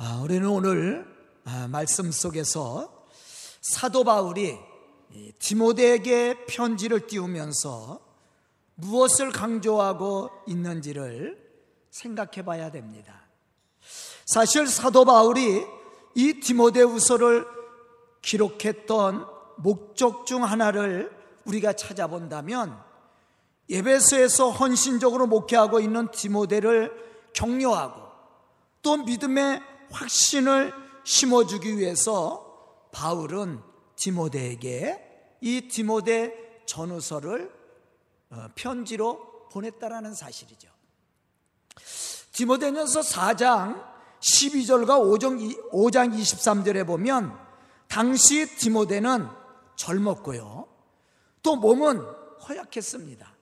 아, 우리는 오늘 아, 말씀 속에서 사도 바울이 디모데에게 편지를 띄우면서 무엇을 강조하고 있는지를 생각해 봐야 됩니다. 사실 사도 바울이 이 디모데후서를 기록했던 목적 중 하나를 우리가 찾아본다면 예배소에서 헌신적으로 목회하고 있는 디모데를 격려하고 또 믿음의 확신을 심어주기 위해서 바울은 디모데에게 이 디모데 전후서를 어, 편지로 보냈다라는 사실이죠. 디모데전서 4장 12절과 5장 23절에 보면 당시 디모데는 젊었고요. 또 몸은 허약했습니다.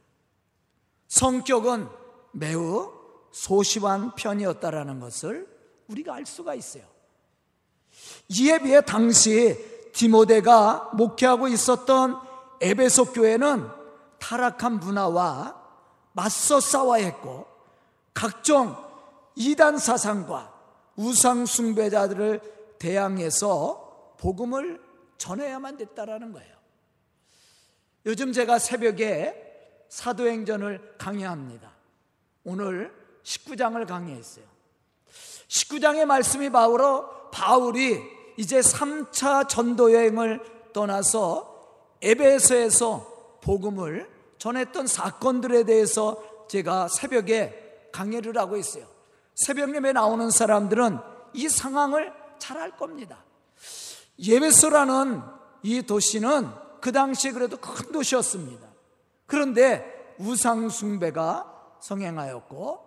성격은 매우 소심한 편이었다라는 것을 우리가 알 수가 있어요. 이에 비해 당시 디모데가 목회하고 있었던 에베소 교회는 타락한 문화와 맞서 싸워야 했고 각종 이단 사상과 우상 숭배자들을 대항해서 복음을 전해야만 됐다라는 거예요. 요즘 제가 새벽에 사도행전을 강의합니다. 오늘 19장을 강의했어요. 19장의 말씀이 바울로 바울이 이제 3차 전도 여행을 떠나서 에베소에서 복음을 전했던 사건들에 대해서 제가 새벽에 강의를 하고 있어요. 새벽 예배 나오는 사람들은 이 상황을 잘 알 겁니다. 예베소라는 이 도시는 그 당시에 그래도 큰 도시였습니다. 그런데 우상숭배가 성행하였고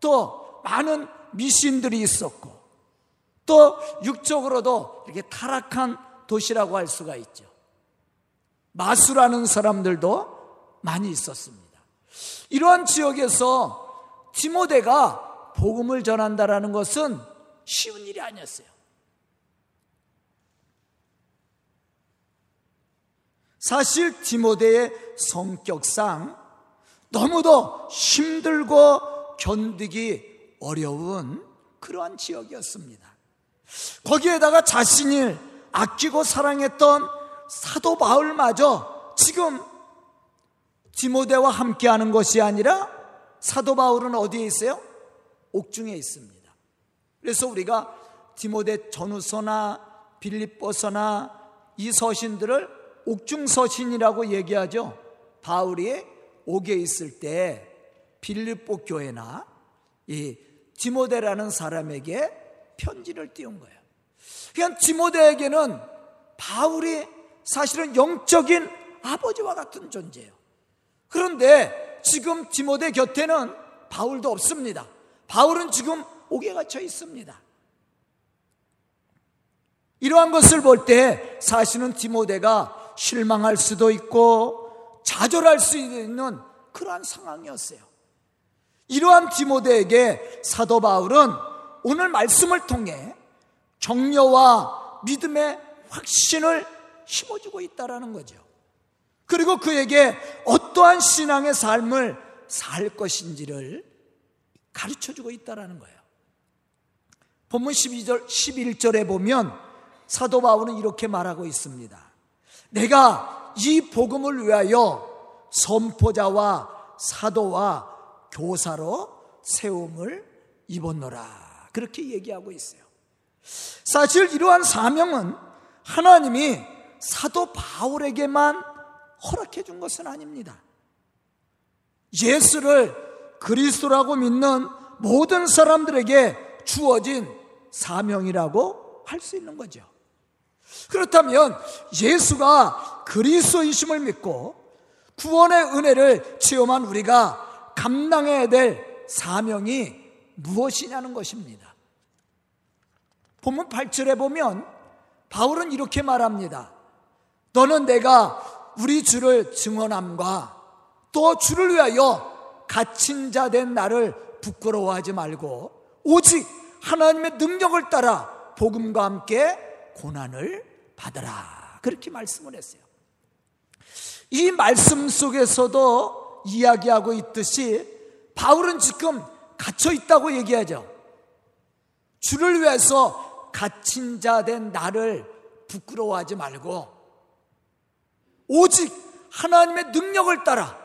또 많은 미신들이 있었고 또 육적으로도 이렇게 타락한 도시라고 할 수가 있죠. 마수라는 사람들도 많이 있었습니다. 이러한 지역에서 디모데가 복음을 전한다라는 것은 쉬운 일이 아니었어요. 사실 디모데의 성격상 너무도 힘들고 견디기 어려운 그러한 지역이었습니다. 거기에다가 자신을 아끼고 사랑했던 사도 바울마저 지금 디모데와 함께하는 것이 아니라 사도 바울은 어디에 있어요? 옥중에 있습니다. 그래서 우리가 디모데 전후서나 빌립보서나 이 서신들을 옥중 서신이라고 얘기하죠. 바울이 옥에 있을 때 빌립보 교회나 이 디모데라는 사람에게 편지를 띄운 거예요. 그냥 디모데에게는 바울이 사실은 영적인 아버지와 같은 존재예요. 그런데 지금 디모데 곁에는 바울도 없습니다. 바울은 지금 옥에 갇혀 있습니다. 이러한 것을 볼 때 사실은 디모데가 실망할 수도 있고 좌절할 수 있는 그러한 상황이었어요. 이러한 디모데에게 사도 바울은 오늘 말씀을 통해 격려와 믿음의 확신을 심어주고 있다라는 거죠. 그리고 그에게 어떠한 신앙의 삶을 살 것인지를 가르쳐 주고 있다라는 거예요. 본문 12절, 11절에 보면 사도 바울은 이렇게 말하고 있습니다. 내가 이 복음을 위하여 선포자와 사도와 교사로 세움을 입었노라. 그렇게 얘기하고 있어요. 사실 이러한 사명은 하나님이 사도 바울에게만 허락해 준 것은 아닙니다. 예수를 그리스도라고 믿는 모든 사람들에게 주어진 사명이라고 할 수 있는 거죠. 그렇다면 예수가 그리스도이심을 믿고 구원의 은혜를 체험한 우리가 감당해야 될 사명이 무엇이냐는 것입니다. 본문 8절에 보면 바울은 이렇게 말합니다. 너는 내가 우리 주를 증언함과 또 주를 위하여 갇힌 자 된 나를 부끄러워하지 말고 오직 하나님의 능력을 따라 복음과 함께 고난을 받으라. 그렇게 말씀을 했어요. 이 말씀 속에서도 이야기하고 있듯이 바울은 지금 갇혀 있다고 얘기하죠. 주를 위해서 갇힌 자 된 나를 부끄러워하지 말고 오직 하나님의 능력을 따라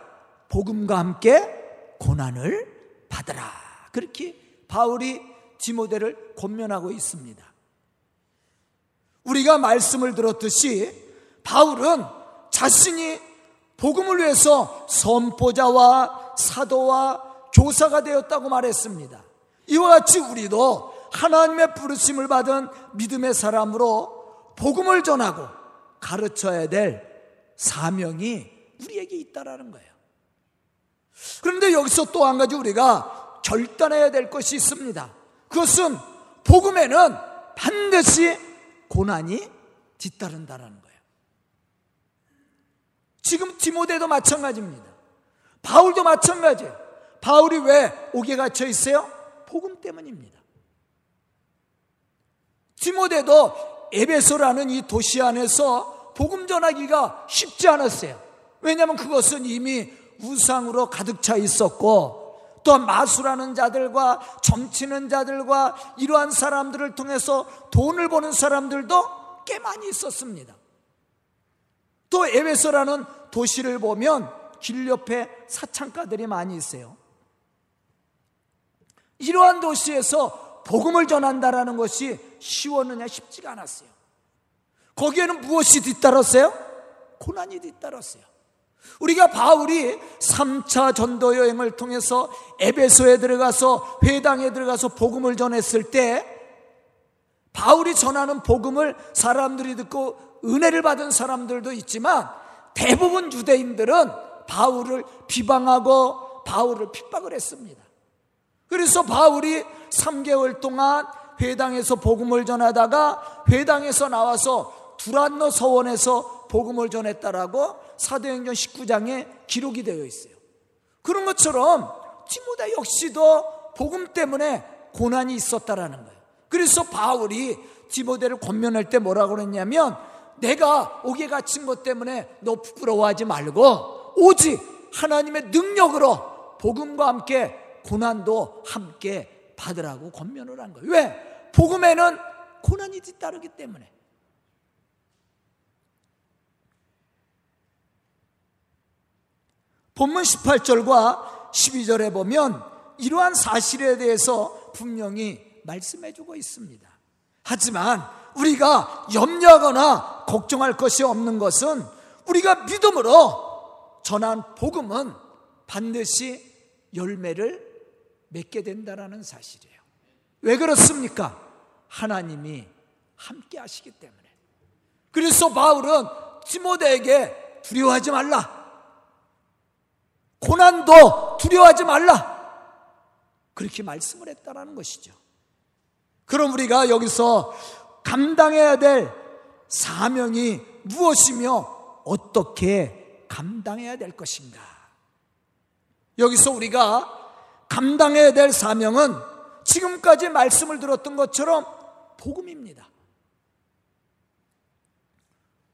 복음과 함께 고난을 받으라. 그렇게 바울이 디모데를 권면하고 있습니다. 우리가 말씀을 들었듯이 바울은 자신이 복음을 위해서 선포자와 사도와 교사가 되었다고 말했습니다. 이와 같이 우리도 하나님의 부르심을 받은 믿음의 사람으로 복음을 전하고 가르쳐야 될 사명이 우리에게 있다라는 거예요. 그런데 여기서 또 한 가지 우리가 결단해야 될 것이 있습니다. 그것은 복음에는 반드시 고난이 뒤따른다라는 거예요. 지금 디모데도 마찬가지입니다. 바울도 마찬가지예요. 바울이 왜 옥에 갇혀 있어요? 복음 때문입니다. 디모데도 에베소라는 이 도시 안에서 복음 전하기가 쉽지 않았어요. 왜냐하면 그것은 이미 우상으로 가득 차 있었고 또한 마술하는 자들과 점치는 자들과 이러한 사람들을 통해서 돈을 버는 사람들도 꽤 많이 있었습니다. 또 에베소라는 도시를 보면 길 옆에 사창가들이 많이 있어요. 이러한 도시에서 복음을 전한다라는 것이 쉬웠느냐 쉽지가 않았어요. 거기에는 무엇이 뒤따랐어요? 고난이 뒤따랐어요. 우리가 바울이 3차 전도 여행을 통해서 에베소에 들어가서 회당에 들어가서 복음을 전했을 때 바울이 전하는 복음을 사람들이 듣고 은혜를 받은 사람들도 있지만 대부분 유대인들은 바울을 비방하고 바울을 핍박을 했습니다. 그래서 바울이 3개월 동안 회당에서 복음을 전하다가 회당에서 나와서 두란노 서원에서 복음을 전했다라고 사도행전 19장에 기록이 되어 있어요. 그런 것처럼 디모데 역시도 복음 때문에 고난이 있었다라는 거예요. 그래서 바울이 디모데를 권면할 때 뭐라고 그랬냐면 내가 옥에 갇힌 것 때문에 너 부끄러워하지 말고 오직 하나님의 능력으로 복음과 함께 고난도 함께 받으라고 권면을 한 거예요. 왜? 복음에는 고난이 뒤따르기 때문에. 본문 18절과 12절에 보면 이러한 사실에 대해서 분명히 말씀해 주고 있습니다. 하지만 우리가 염려하거나 걱정할 것이 없는 것은 우리가 믿음으로 전한 복음은 반드시 열매를 맺게 된다라는 사실이에요. 왜 그렇습니까? 하나님이 함께 하시기 때문에. 그래서 바울은 디모데에게 두려워하지 말라. 고난도 두려워하지 말라. 그렇게 말씀을 했다라는 것이죠. 그럼 우리가 여기서 감당해야 될 사명이 무엇이며 어떻게 감당해야 될 것인가? 여기서 우리가 감당해야 될 사명은 지금까지 말씀을 들었던 것처럼 복음입니다.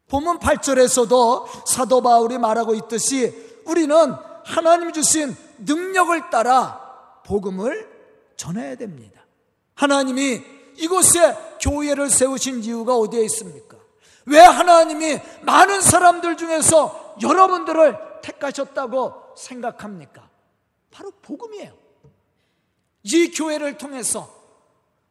본문 8절에서도 사도 바울이 말하고 있듯이 우리는 하나님 주신 능력을 따라 복음을 전해야 됩니다. 하나님이 이곳에 교회를 세우신 이유가 어디에 있습니까? 왜 하나님이 많은 사람들 중에서 여러분들을 택하셨다고 생각합니까? 바로 복음이에요. 이 교회를 통해서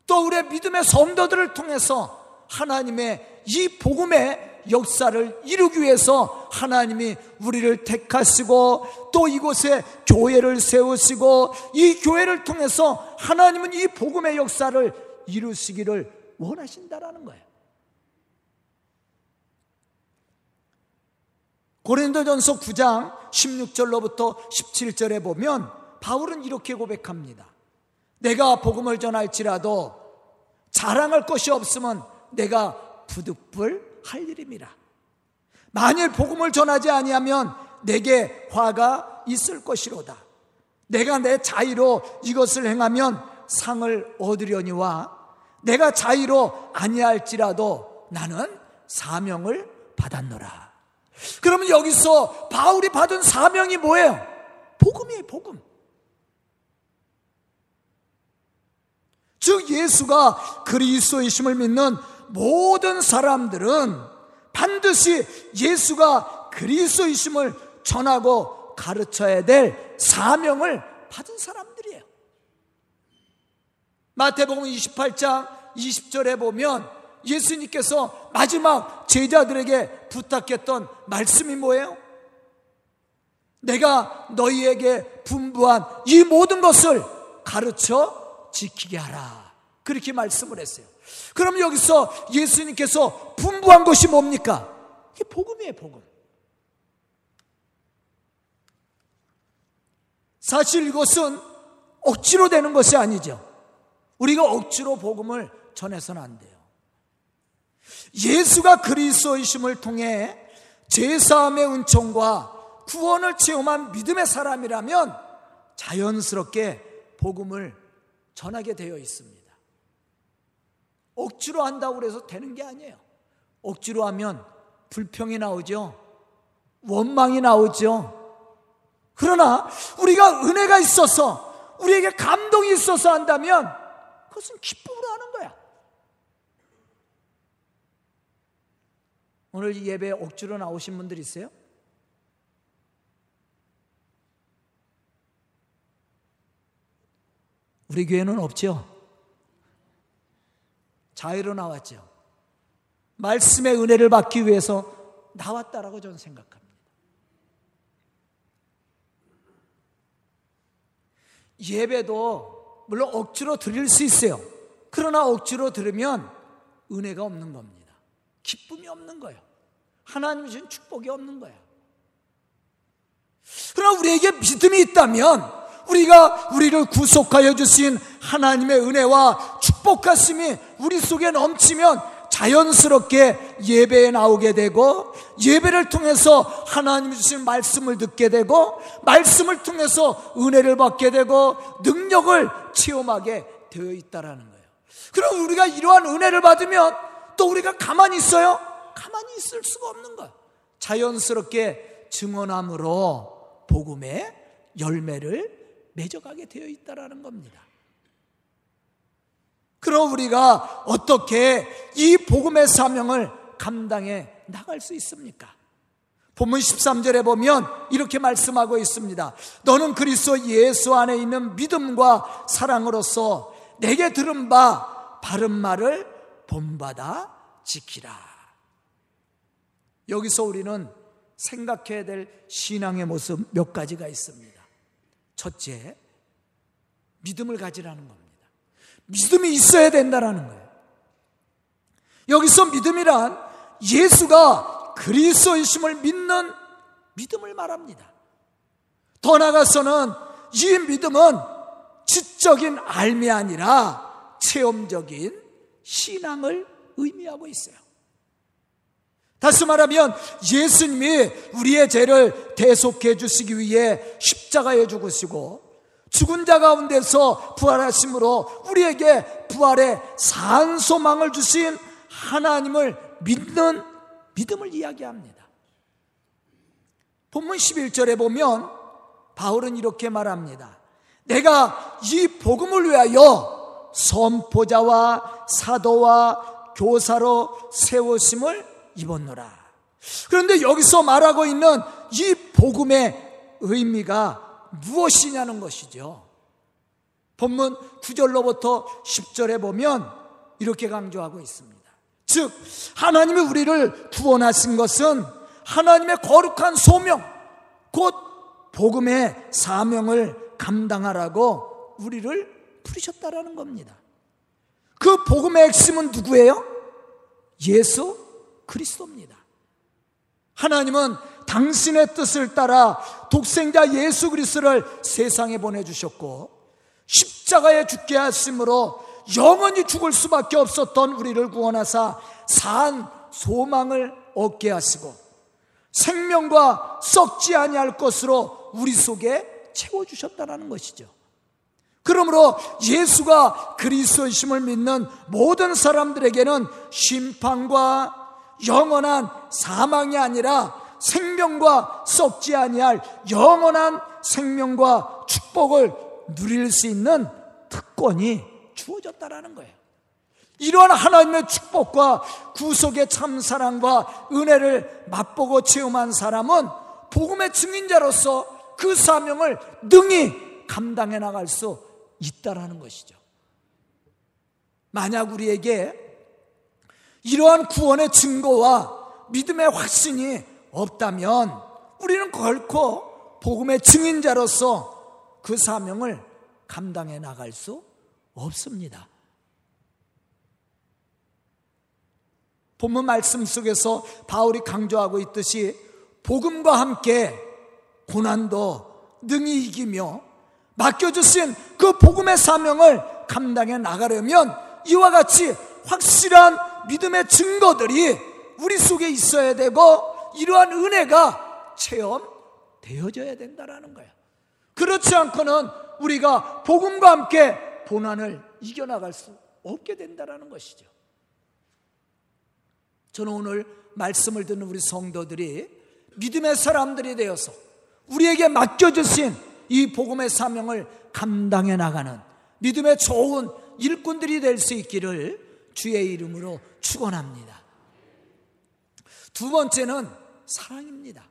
또 우리의 믿음의 성도들을 통해서 하나님의 이 복음의 역사를 이루기 위해서 하나님이 우리를 택하시고 또 이곳에 교회를 세우시고 이 교회를 통해서 하나님은 이 복음의 역사를 이루시기를 원하신다라는 거예요. 고린도전서 9장 16절로부터 17절에 보면 바울은 이렇게 고백합니다. 내가 복음을 전할지라도 자랑할 것이 없으면 내가 부득불 할 일입니다. 만일 복음을 전하지 아니하면 내게 화가 있을 것이로다. 내가 내 자의로 이것을 행하면 상을 얻으려니와 내가 자의로 아니할지라도 나는 사명을 받았노라. 그러면 여기서 바울이 받은 사명이 뭐예요? 복음이에요, 복음. 즉 예수가 그리스도이심을 믿는 모든 사람들은 반드시 예수가 그리스도이심을 전하고 가르쳐야 될 사명을 받은 사람들이에요. 마태복음 28장 20절에 보면 예수님께서 마지막 제자들에게 부탁했던 말씀이 뭐예요? 내가 너희에게 분부한 이 모든 것을 가르쳐 지키게 하라. 그렇게 말씀을 했어요. 그럼 여기서 예수님께서 분부한 것이 뭡니까? 이게 복음이에요, 복음. 사실 이것은 억지로 되는 것이 아니죠. 우리가 억지로 복음을 전해서는 안 돼요. 예수가 그리스도이심을 통해 제사함의 은총과 구원을 체험한 믿음의 사람이라면 자연스럽게 복음을 전하게 되어 있습니다. 억지로 한다고 해서 되는 게 아니에요. 억지로 하면 불평이 나오죠. 원망이 나오죠. 그러나 우리가 은혜가 있어서 우리에게 감동이 있어서 한다면 그것은 기쁨으로 하는 거야. 오늘 이 예배에 억지로 나오신 분들 있어요? 우리 교회는 없죠. 자유로 나왔죠. 말씀의 은혜를 받기 위해서 나왔다라고 저는 생각합니다. 예배도 물론 억지로 드릴 수 있어요. 그러나 억지로 들으면 은혜가 없는 겁니다. 기쁨이 없는 거예요. 하나님 주신 축복이 없는 거예요. 그러나 우리에게 믿음이 있다면 우리가 우리를 구속하여 주신 하나님의 은혜와 축복 가슴이 우리 속에 넘치면 자연스럽게 예배에 나오게 되고 예배를 통해서 하나님이 주신 말씀을 듣게 되고 말씀을 통해서 은혜를 받게 되고 능력을 체험하게 되어 있다라는 거예요. 그럼 우리가 이러한 은혜를 받으면 또 우리가 가만히 있어요? 가만히 있을 수가 없는 거예요. 자연스럽게 증언함으로 복음의 열매를 맺어가게 되어 있다라는 겁니다. 그럼 우리가 어떻게 이 복음의 사명을 감당해 나갈 수 있습니까? 본문 13절에 보면 이렇게 말씀하고 있습니다. 너는 그리스도 예수 안에 있는 믿음과 사랑으로서 내게 들은 바 바른 말을 본받아 지키라. 여기서 우리는 생각해야 될 신앙의 모습 몇 가지가 있습니다. 첫째, 믿음을 가지라는 겁니다. 믿음이 있어야 된다라는 거예요. 여기서 믿음이란 예수가 그리스도이심을 믿는 믿음을 말합니다. 더 나아가서는 이 믿음은 지적인 알미 아니라 체험적인 신앙을 의미하고 있어요. 다시 말하면 예수님이 우리의 죄를 대속해 주시기 위해 십자가에 죽으시고 죽은 자 가운데서 부활하심으로 우리에게 부활의 산 소망을 주신 하나님을 믿는 믿음을 이야기합니다. 본문 11절에 보면 바울은 이렇게 말합니다. 내가 이 복음을 위하여 선포자와 사도와 교사로 세우심을 입었노라. 그런데 여기서 말하고 있는 이 복음의 의미가 무엇이냐는 것이죠. 본문 9절로부터 10절에 보면 이렇게 강조하고 있습니다. 즉, 하나님이 우리를 구원하신 것은 하나님의 거룩한 소명, 곧 복음의 사명을 감당하라고 우리를 부르셨다라는 겁니다. 그 복음의 핵심은 누구예요? 예수 그리스도입니다. 하나님은 당신의 뜻을 따라 독생자 예수 그리스도를 세상에 보내 주셨고 십자가에 죽게 하심으로 영원히 죽을 수밖에 없었던 우리를 구원하사 산 소망을 얻게 하시고 생명과 썩지 아니할 것으로 우리 속에 채워 주셨다는 것이죠. 그러므로 예수가 그리스도이심을 믿는 모든 사람들에게는 심판과 영원한 사망이 아니라 생명과 썩지 아니할 영원한 생명과 축복을 누릴 수 있는 특권이 주어졌다라는 거예요. 이러한 하나님의 축복과 구속의 참 사랑과 은혜를 맛보고 체험한 사람은 복음의 증인자로서 그 사명을 능히 감당해 나갈 수 있다라는 것이죠. 만약 우리에게 이러한 구원의 증거와 믿음의 확신이 없다면 우리는 결코 복음의 증인자로서 그 사명을 감당해 나갈 수 없습니다. 본문 말씀 속에서 바울이 강조하고 있듯이 복음과 함께 고난도 능히 이기며 맡겨주신 그 복음의 사명을 감당해 나가려면 이와 같이 확실한 믿음의 증거들이 우리 속에 있어야 되고 이러한 은혜가 체험되어져야 된다라는 거예요. 그렇지 않고는 우리가 복음과 함께 고난을 이겨나갈 수 없게 된다라는 것이죠. 저는 오늘 말씀을 듣는 우리 성도들이 믿음의 사람들이 되어서 우리에게 맡겨주신 이 복음의 사명을 감당해 나가는 믿음의 좋은 일꾼들이 될 수 있기를 주의 이름으로 축원합니다. 두 번째는 사랑입니다.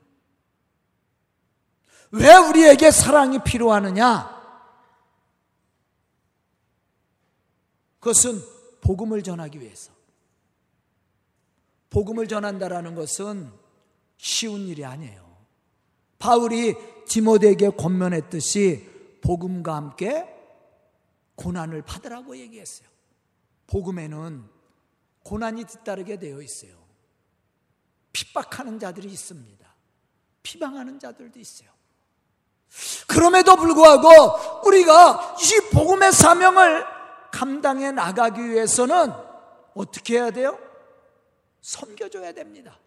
왜 우리에게 사랑이 필요하느냐? 그것은 복음을 전하기 위해서. 복음을 전한다라는 것은 쉬운 일이 아니에요. 바울이 디모데에게 권면했듯이 복음과 함께 고난을 받으라고 얘기했어요. 복음에는 고난이 뒤따르게 되어 있어요. 핍박하는 자들이 있습니다. 피방하는 자들도 있어요. 그럼에도 불구하고 우리가 이 복음의 사명을 감당해 나가기 위해서는 어떻게 해야 돼요? 섬겨줘야 됩니다.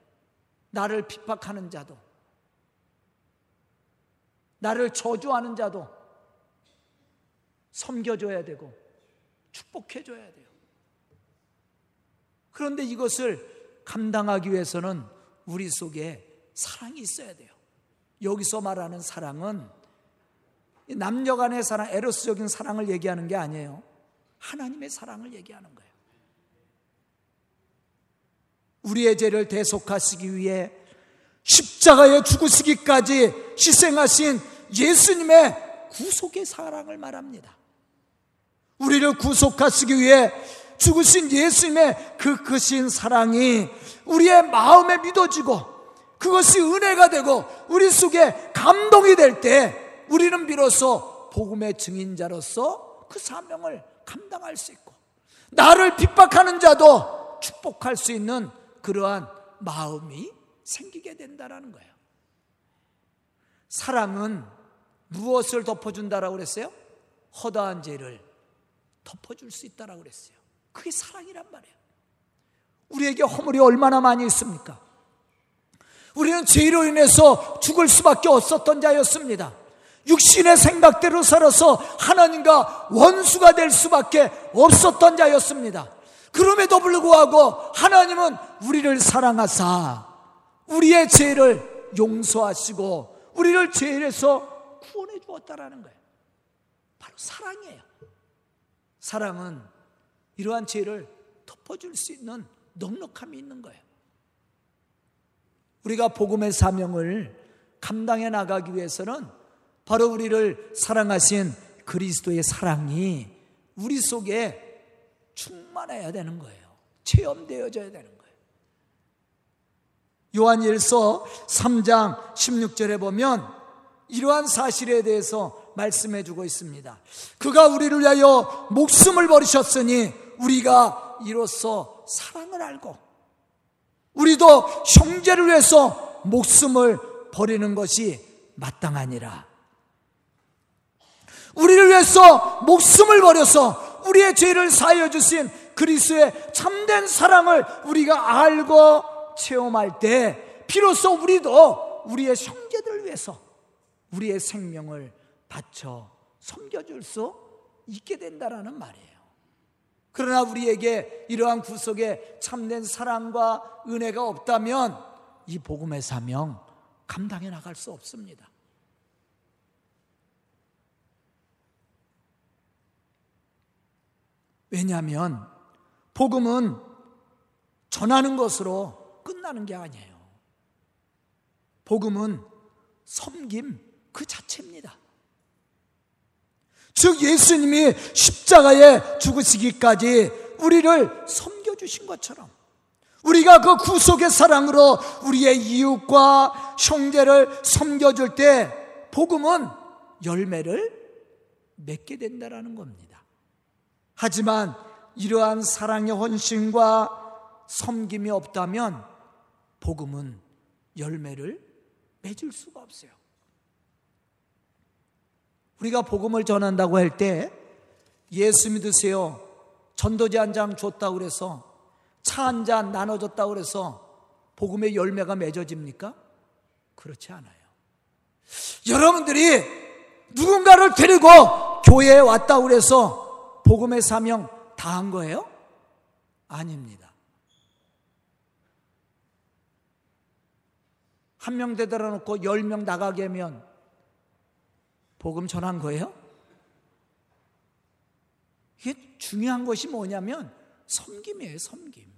나를 핍박하는 자도, 나를 저주하는 자도 섬겨줘야 되고 축복해줘야 돼요. 그런데 이것을 감당하기 위해서는 우리 속에 사랑이 있어야 돼요. 여기서 말하는 사랑은 남녀 간의 사랑, 에로스적인 사랑을 얘기하는 게 아니에요. 하나님의 사랑을 얘기하는 거예요. 우리의 죄를 대속하시기 위해 십자가에 죽으시기까지 희생하신 예수님의 구속의 사랑을 말합니다. 우리를 구속하시기 위해 죽으신 예수님의 그 크신 사랑이 우리의 마음에 믿어지고 그것이 은혜가 되고 우리 속에 감동이 될 때 우리는 비로소 복음의 증인자로서 그 사명을 감당할 수 있고 나를 핍박하는 자도 축복할 수 있는 그러한 마음이 생기게 된다라는 거예요. 사랑은 무엇을 덮어준다라고 그랬어요? 허다한 죄를 덮어줄 수 있다라고 그랬어요. 그게 사랑이란 말이에요. 우리에게 허물이 얼마나 많이 있습니까? 우리는 죄로 인해서 죽을 수밖에 없었던 자였습니다. 육신의 생각대로 살아서 하나님과 원수가 될 수밖에 없었던 자였습니다. 그럼에도 불구하고 하나님은 우리를 사랑하사 우리의 죄를 용서하시고 우리를 죄에서 구원해 주었다라는 거예요. 바로 사랑이에요. 사랑은 이러한 죄를 덮어줄 수 있는 넉넉함이 있는 거예요. 우리가 복음의 사명을 감당해 나가기 위해서는 바로 우리를 사랑하신 그리스도의 사랑이 우리 속에 충만해야 되는 거예요. 체험되어져야 되는 거예요. 요한일서 3장 16절에 보면 이러한 사실에 대해서 말씀해 주고 있습니다. 그가 우리를 위하여 목숨을 버리셨으니 우리가 이로써 사랑을 알고 우리도 형제를 위해서 목숨을 버리는 것이 마땅하니라. 우리를 위해서 목숨을 버려서 우리의 죄를 사하여 주신 그리스의 참된 사랑을 우리가 알고 체험할 때 비로소 우리도 우리의 형제들을 위해서 우리의 생명을 바쳐 섬겨줄 수 있게 된다라는 말이에요. 그러나 우리에게 이러한 구속에 참된 사랑과 은혜가 없다면 이 복음의 사명 감당해 나갈 수 없습니다. 왜냐하면 복음은 전하는 것으로 끝나는 게 아니에요. 복음은 섬김 그 자체입니다. 즉 예수님이 십자가에 죽으시기까지 우리를 섬겨주신 것처럼 우리가 그 구속의 사랑으로 우리의 이웃과 형제를 섬겨줄 때 복음은 열매를 맺게 된다라는 겁니다. 하지만 이러한 사랑의 헌신과 섬김이 없다면 복음은 열매를 맺을 수가 없어요. 우리가 복음을 전한다고 할 때 예수 믿으세요. 전도지 한 장 줬다고 그래서 차 한 잔 나눠줬다고 그래서 복음의 열매가 맺어집니까? 그렇지 않아요. 여러분들이 누군가를 데리고 교회에 왔다고 그래서 복음의 사명 다 한 거예요? 아닙니다. 한 명 되돌아 놓고 열 명 나가게 하면 복음 전한 거예요? 이게 중요한 것이 뭐냐면 섬김이에요, 섬김.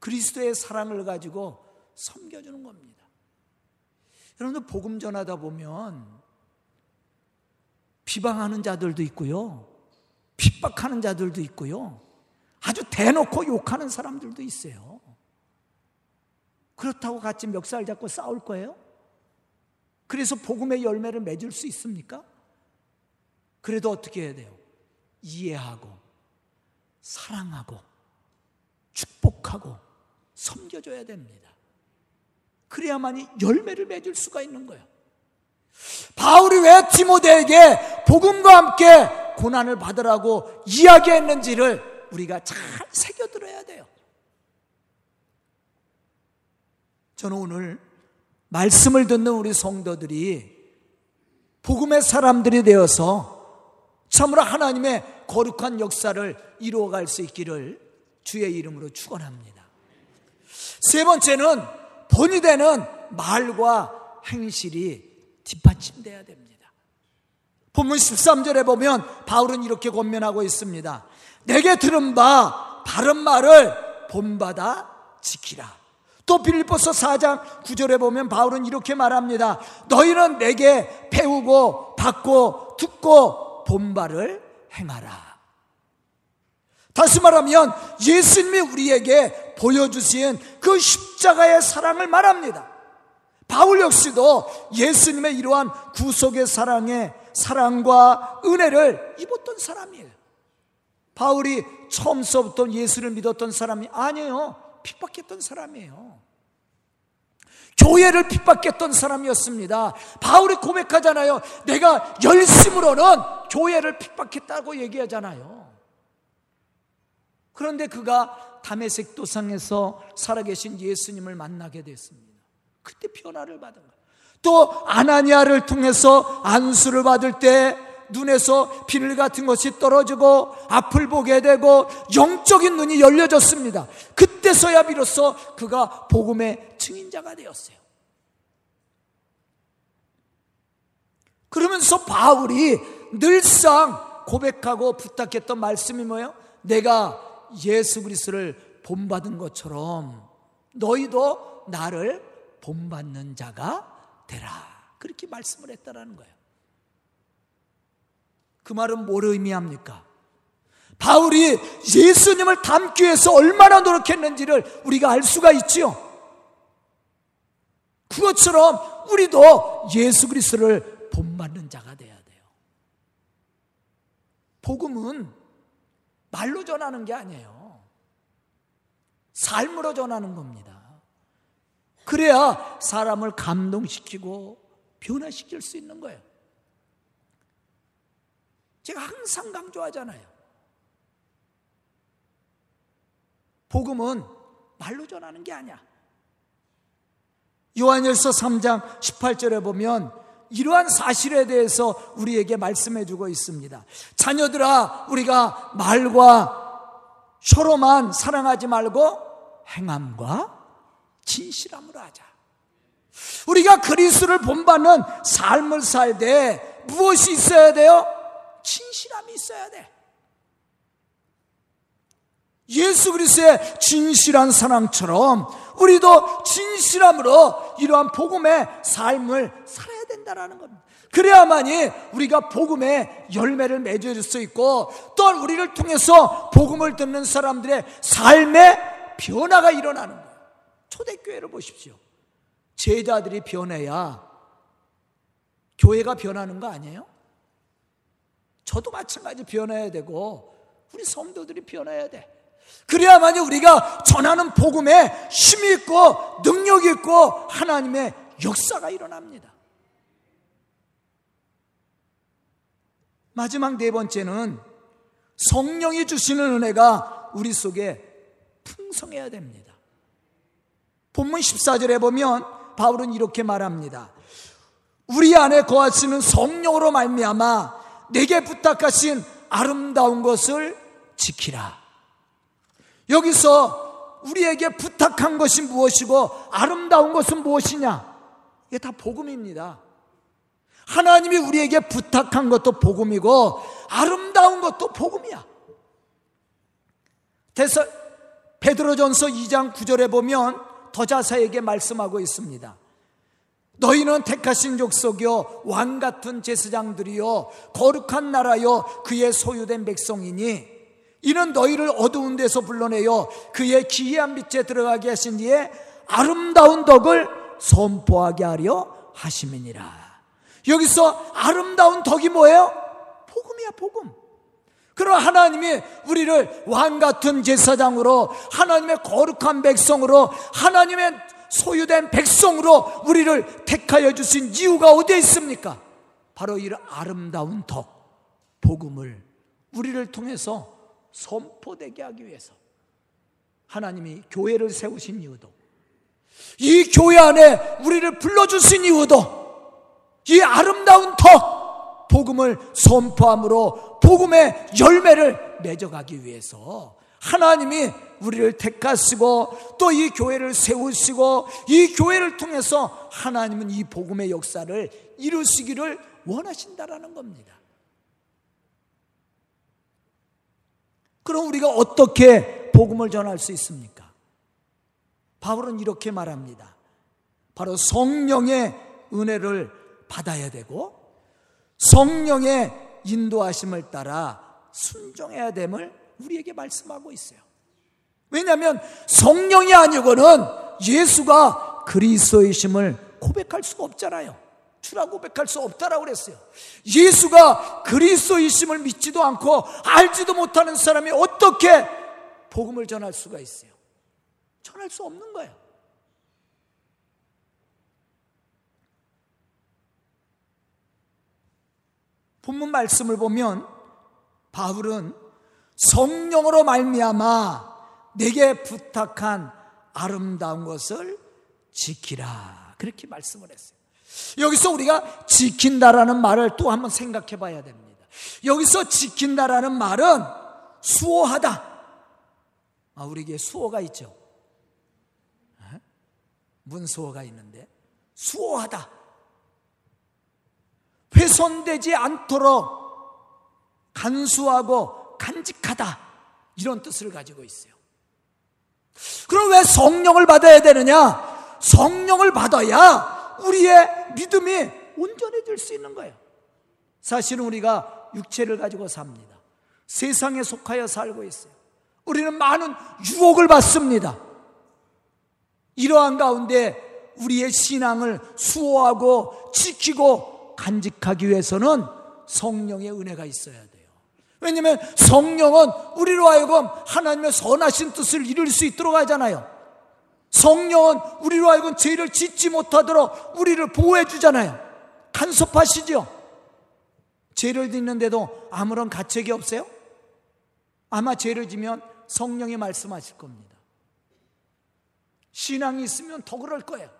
그리스도의 사랑을 가지고 섬겨주는 겁니다. 여러분들 복음 전하다 보면 비방하는 자들도 있고요. 핍박하는 자들도 있고요. 아주 대놓고 욕하는 사람들도 있어요. 그렇다고 같이 멱살 잡고 싸울 거예요? 그래서 복음의 열매를 맺을 수 있습니까? 그래도 어떻게 해야 돼요? 이해하고, 사랑하고, 축복하고, 섬겨줘야 됩니다. 그래야만이 열매를 맺을 수가 있는 거예요. 바울이 왜 디모데에게 복음과 함께 고난을 받으라고 이야기했는지를 우리가 잘 새겨들어야 돼요. 저는 오늘 말씀을 듣는 우리 성도들이 복음의 사람들이 되어서 참으로 하나님의 거룩한 역사를 이루어갈 수 있기를 주의 이름으로 축원합니다. 세 번째는 본이 되는 말과 행실이 뒷받침돼야 됩니다. 본문 13절에 보면 바울은 이렇게 권면하고 있습니다. 내게 들은 바 바른 말을 본받아 지키라. 또 빌립보서 4장 9절에 보면 바울은 이렇게 말합니다. 너희는 내게 배우고 받고 듣고 본바를 행하라. 다시 말하면 예수님이 우리에게 보여주신 그 십자가의 사랑을 말합니다. 바울 역시도 예수님의 이러한 구속의 사랑의 사랑과 은혜를 입었던 사람이에요. 바울이 처음서부터 예수를 믿었던 사람이 아니에요. 핍박했던 사람이에요. 교회를 핍박했던 사람이었습니다. 바울이 고백하잖아요. 내가 열심으로는 교회를 핍박했다고 얘기하잖아요. 그런데 그가 담에색 도상에서 살아계신 예수님을 만나게 됐습니다. 그때 변화를 받은 거예요. 또 아나니아를 통해서 안수를 받을 때 눈에서 비늘 같은 것이 떨어지고 앞을 보게 되고 영적인 눈이 열려졌습니다. 그때서야 비로소 그가 복음의 증인자가 되었어요. 그러면서 바울이 늘상 고백하고 부탁했던 말씀이 뭐예요? 내가 예수 그리스도를 본받은 것처럼 너희도 나를 본받는 자가 되라. 그렇게 말씀을 했다라는 거예요. 그 말은 뭘 의미합니까? 바울이 예수님을 닮기 위해서 얼마나 노력했는지를 우리가 알 수가 있지요. 그것처럼 우리도 예수 그리스도를 본받는 자가 돼야 돼요. 복음은 말로 전하는 게 아니에요. 삶으로 전하는 겁니다. 그래야 사람을 감동시키고 변화시킬 수 있는 거예요. 제가 항상 강조하잖아요. 복음은 말로 전하는 게 아니야. 요한일서 3장 18절에 보면 이러한 사실에 대해서 우리에게 말씀해 주고 있습니다. 자녀들아, 우리가 말과 서로만 사랑하지 말고 행함과 진실함으로 하자. 우리가 그리스도를 본받는 삶을 살 때 무엇이 있어야 돼요? 진실함이 있어야 돼. 예수 그리스의 진실한 사랑처럼 우리도 진실함으로 이러한 복음의 삶을 살아야 된다라는 겁니다. 그래야만이 우리가 복음의 열매를 맺을 수 있고 또 우리를 통해서 복음을 듣는 사람들의 삶의 변화가 일어나는 거예요. 초대교회를 보십시오. 제자들이 변해야 교회가 변하는 거 아니에요? 저도 마찬가지 변해야 되고 우리 성도들이 변해야 돼. 그래야만이 우리가 전하는 복음에 힘이 있고 능력이 있고 하나님의 역사가 일어납니다. 마지막 네 번째는 성령이 주시는 은혜가 우리 속에 풍성해야 됩니다. 본문 14절에 보면 바울은 이렇게 말합니다. 우리 안에 거하시는 성령으로 말미암아 내게 부탁하신 아름다운 것을 지키라. 여기서 우리에게 부탁한 것이 무엇이고 아름다운 것은 무엇이냐? 이게 다 복음입니다. 하나님이 우리에게 부탁한 것도 복음이고 아름다운 것도 복음이야. 대서 베드로전서 2장 9절에 보면 더 자세하게 말씀하고 있습니다. 너희는 택하신 족속이요 왕 같은 제사장들이요 거룩한 나라요 그의 소유된 백성이니 이는 너희를 어두운 데서 불러내어 그의 기이한 빛에 들어가게 하신 뒤에 아름다운 덕을 선포하게 하려 하심이니라. 여기서 아름다운 덕이 뭐예요? 복음이야, 복음. 그럼 하나님이 우리를 왕 같은 제사장으로 하나님의 거룩한 백성으로 하나님의 소유된 백성으로 우리를 택하여 주신 이유가 어디에 있습니까? 바로 이 아름다운 덕, 복음을 우리를 통해서 선포되게 하기 위해서 하나님이 교회를 세우신 이유도 이 교회 안에 우리를 불러주신 이유도 이 아름다운 덕, 복음을 선포함으로 복음의 열매를 맺어가기 위해서 하나님이 우리를 택하시고 또 이 교회를 세우시고 이 교회를 통해서 하나님은 이 복음의 역사를 이루시기를 원하신다라는 겁니다. 그럼 우리가 어떻게 복음을 전할 수 있습니까? 바울은 이렇게 말합니다. 바로 성령의 은혜를 받아야 되고 성령의 인도하심을 따라 순종해야 됨을 우리에게 말씀하고 있어요. 왜냐하면 성령이 아니고는 예수가 그리스도이심을 고백할 수가 없잖아요. 주라 고백할 수 없다라고 그랬어요. 예수가 그리스도이심을 믿지도 않고 알지도 못하는 사람이 어떻게 복음을 전할 수가 있어요? 전할 수 없는 거예요. 본문 말씀을 보면 바울은 성령으로 말미암아 내게 부탁한 아름다운 것을 지키라 그렇게 말씀을 했어요. 여기서 우리가 지킨다라는 말을 또 한번 생각해 봐야 됩니다. 여기서 지킨다라는 말은 수호하다. 아, 우리에게 수호가 있죠. 문수호가 있는데 수호하다. 훼손되지 않도록 간수하고 간직하다. 이런 뜻을 가지고 있어요. 그럼 왜 성령을 받아야 되느냐? 성령을 받아야 우리의 믿음이 온전해질 수 있는 거예요. 사실은 우리가 육체를 가지고 삽니다. 세상에 속하여 살고 있어요. 우리는 많은 유혹을 받습니다. 이러한 가운데 우리의 신앙을 수호하고 지키고 간직하기 위해서는 성령의 은혜가 있어야 돼요. 왜냐하면 성령은 우리로 하여금 하나님의 선하신 뜻을 이룰 수 있도록 하잖아요. 성령은 우리로 하여금 죄를 짓지 못하도록 우리를 보호해 주잖아요. 간섭하시죠. 죄를 짓는데도 아무런 가책이 없어요? 아마 죄를 지면 성령이 말씀하실 겁니다. 신앙이 있으면 더 그럴 거예요.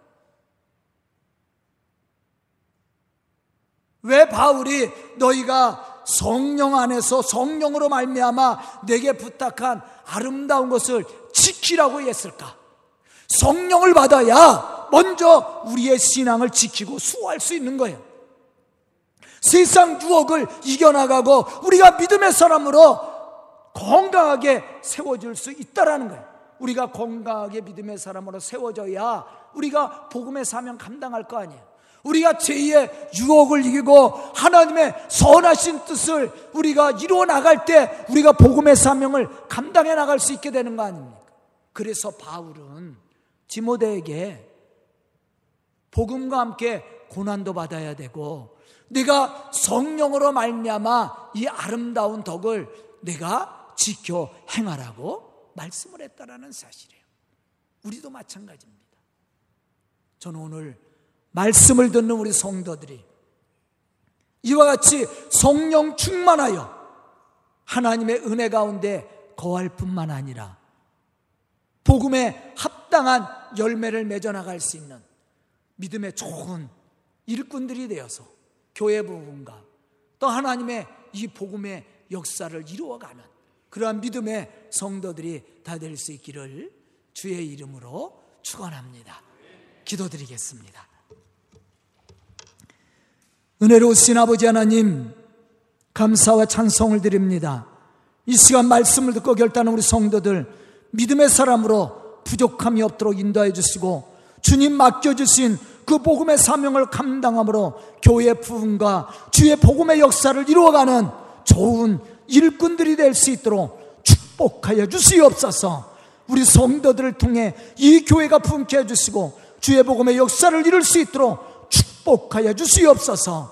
왜 바울이 너희가 성령 안에서 성령으로 말미암아 내게 부탁한 아름다운 것을 지키라고 했을까? 성령을 받아야 먼저 우리의 신앙을 지키고 수호할 수 있는 거예요. 세상 유혹을 이겨나가고 우리가 믿음의 사람으로 건강하게 세워질 수 있다라는 거예요. 우리가 건강하게 믿음의 사람으로 세워져야 우리가 복음의 사명 감당할 거 아니에요. 우리가 죄의 유혹을 이기고 하나님의 선하신 뜻을 우리가 이루어 나갈 때 우리가 복음의 사명을 감당해 나갈 수 있게 되는 거 아닙니까? 그래서 바울은 디모데에게 복음과 함께 고난도 받아야 되고 내가 성령으로 말미암아 이 아름다운 덕을 내가 지켜 행하라고 말씀을 했다라는 사실이에요. 우리도 마찬가지입니다. 저는 오늘 말씀을 듣는 우리 성도들이 이와 같이 성령 충만하여 하나님의 은혜 가운데 거할 뿐만 아니라 복음에 합당한 열매를 맺어 나갈 수 있는 믿음의 좋은 일꾼들이 되어서 교회 부분과 또 하나님의 이 복음의 역사를 이루어가는 그러한 믿음의 성도들이 다 될 수 있기를 주의 이름으로 축원합니다. 기도드리겠습니다. 은혜로우신 아버지 하나님 감사와 찬송을 드립니다. 이 시간 말씀을 듣고 결단한 우리 성도들 믿음의 사람으로 부족함이 없도록 인도해 주시고 주님 맡겨주신 그 복음의 사명을 감당함으로 교회 부흥과 주의 복음의 역사를 이루어가는 좋은 일꾼들이 될 수 있도록 축복하여 주시옵소서 우리 성도들을 통해 이 교회가 품게 해주시고 주의 복음의 역사를 이룰 수 있도록 축복하여 주시옵소서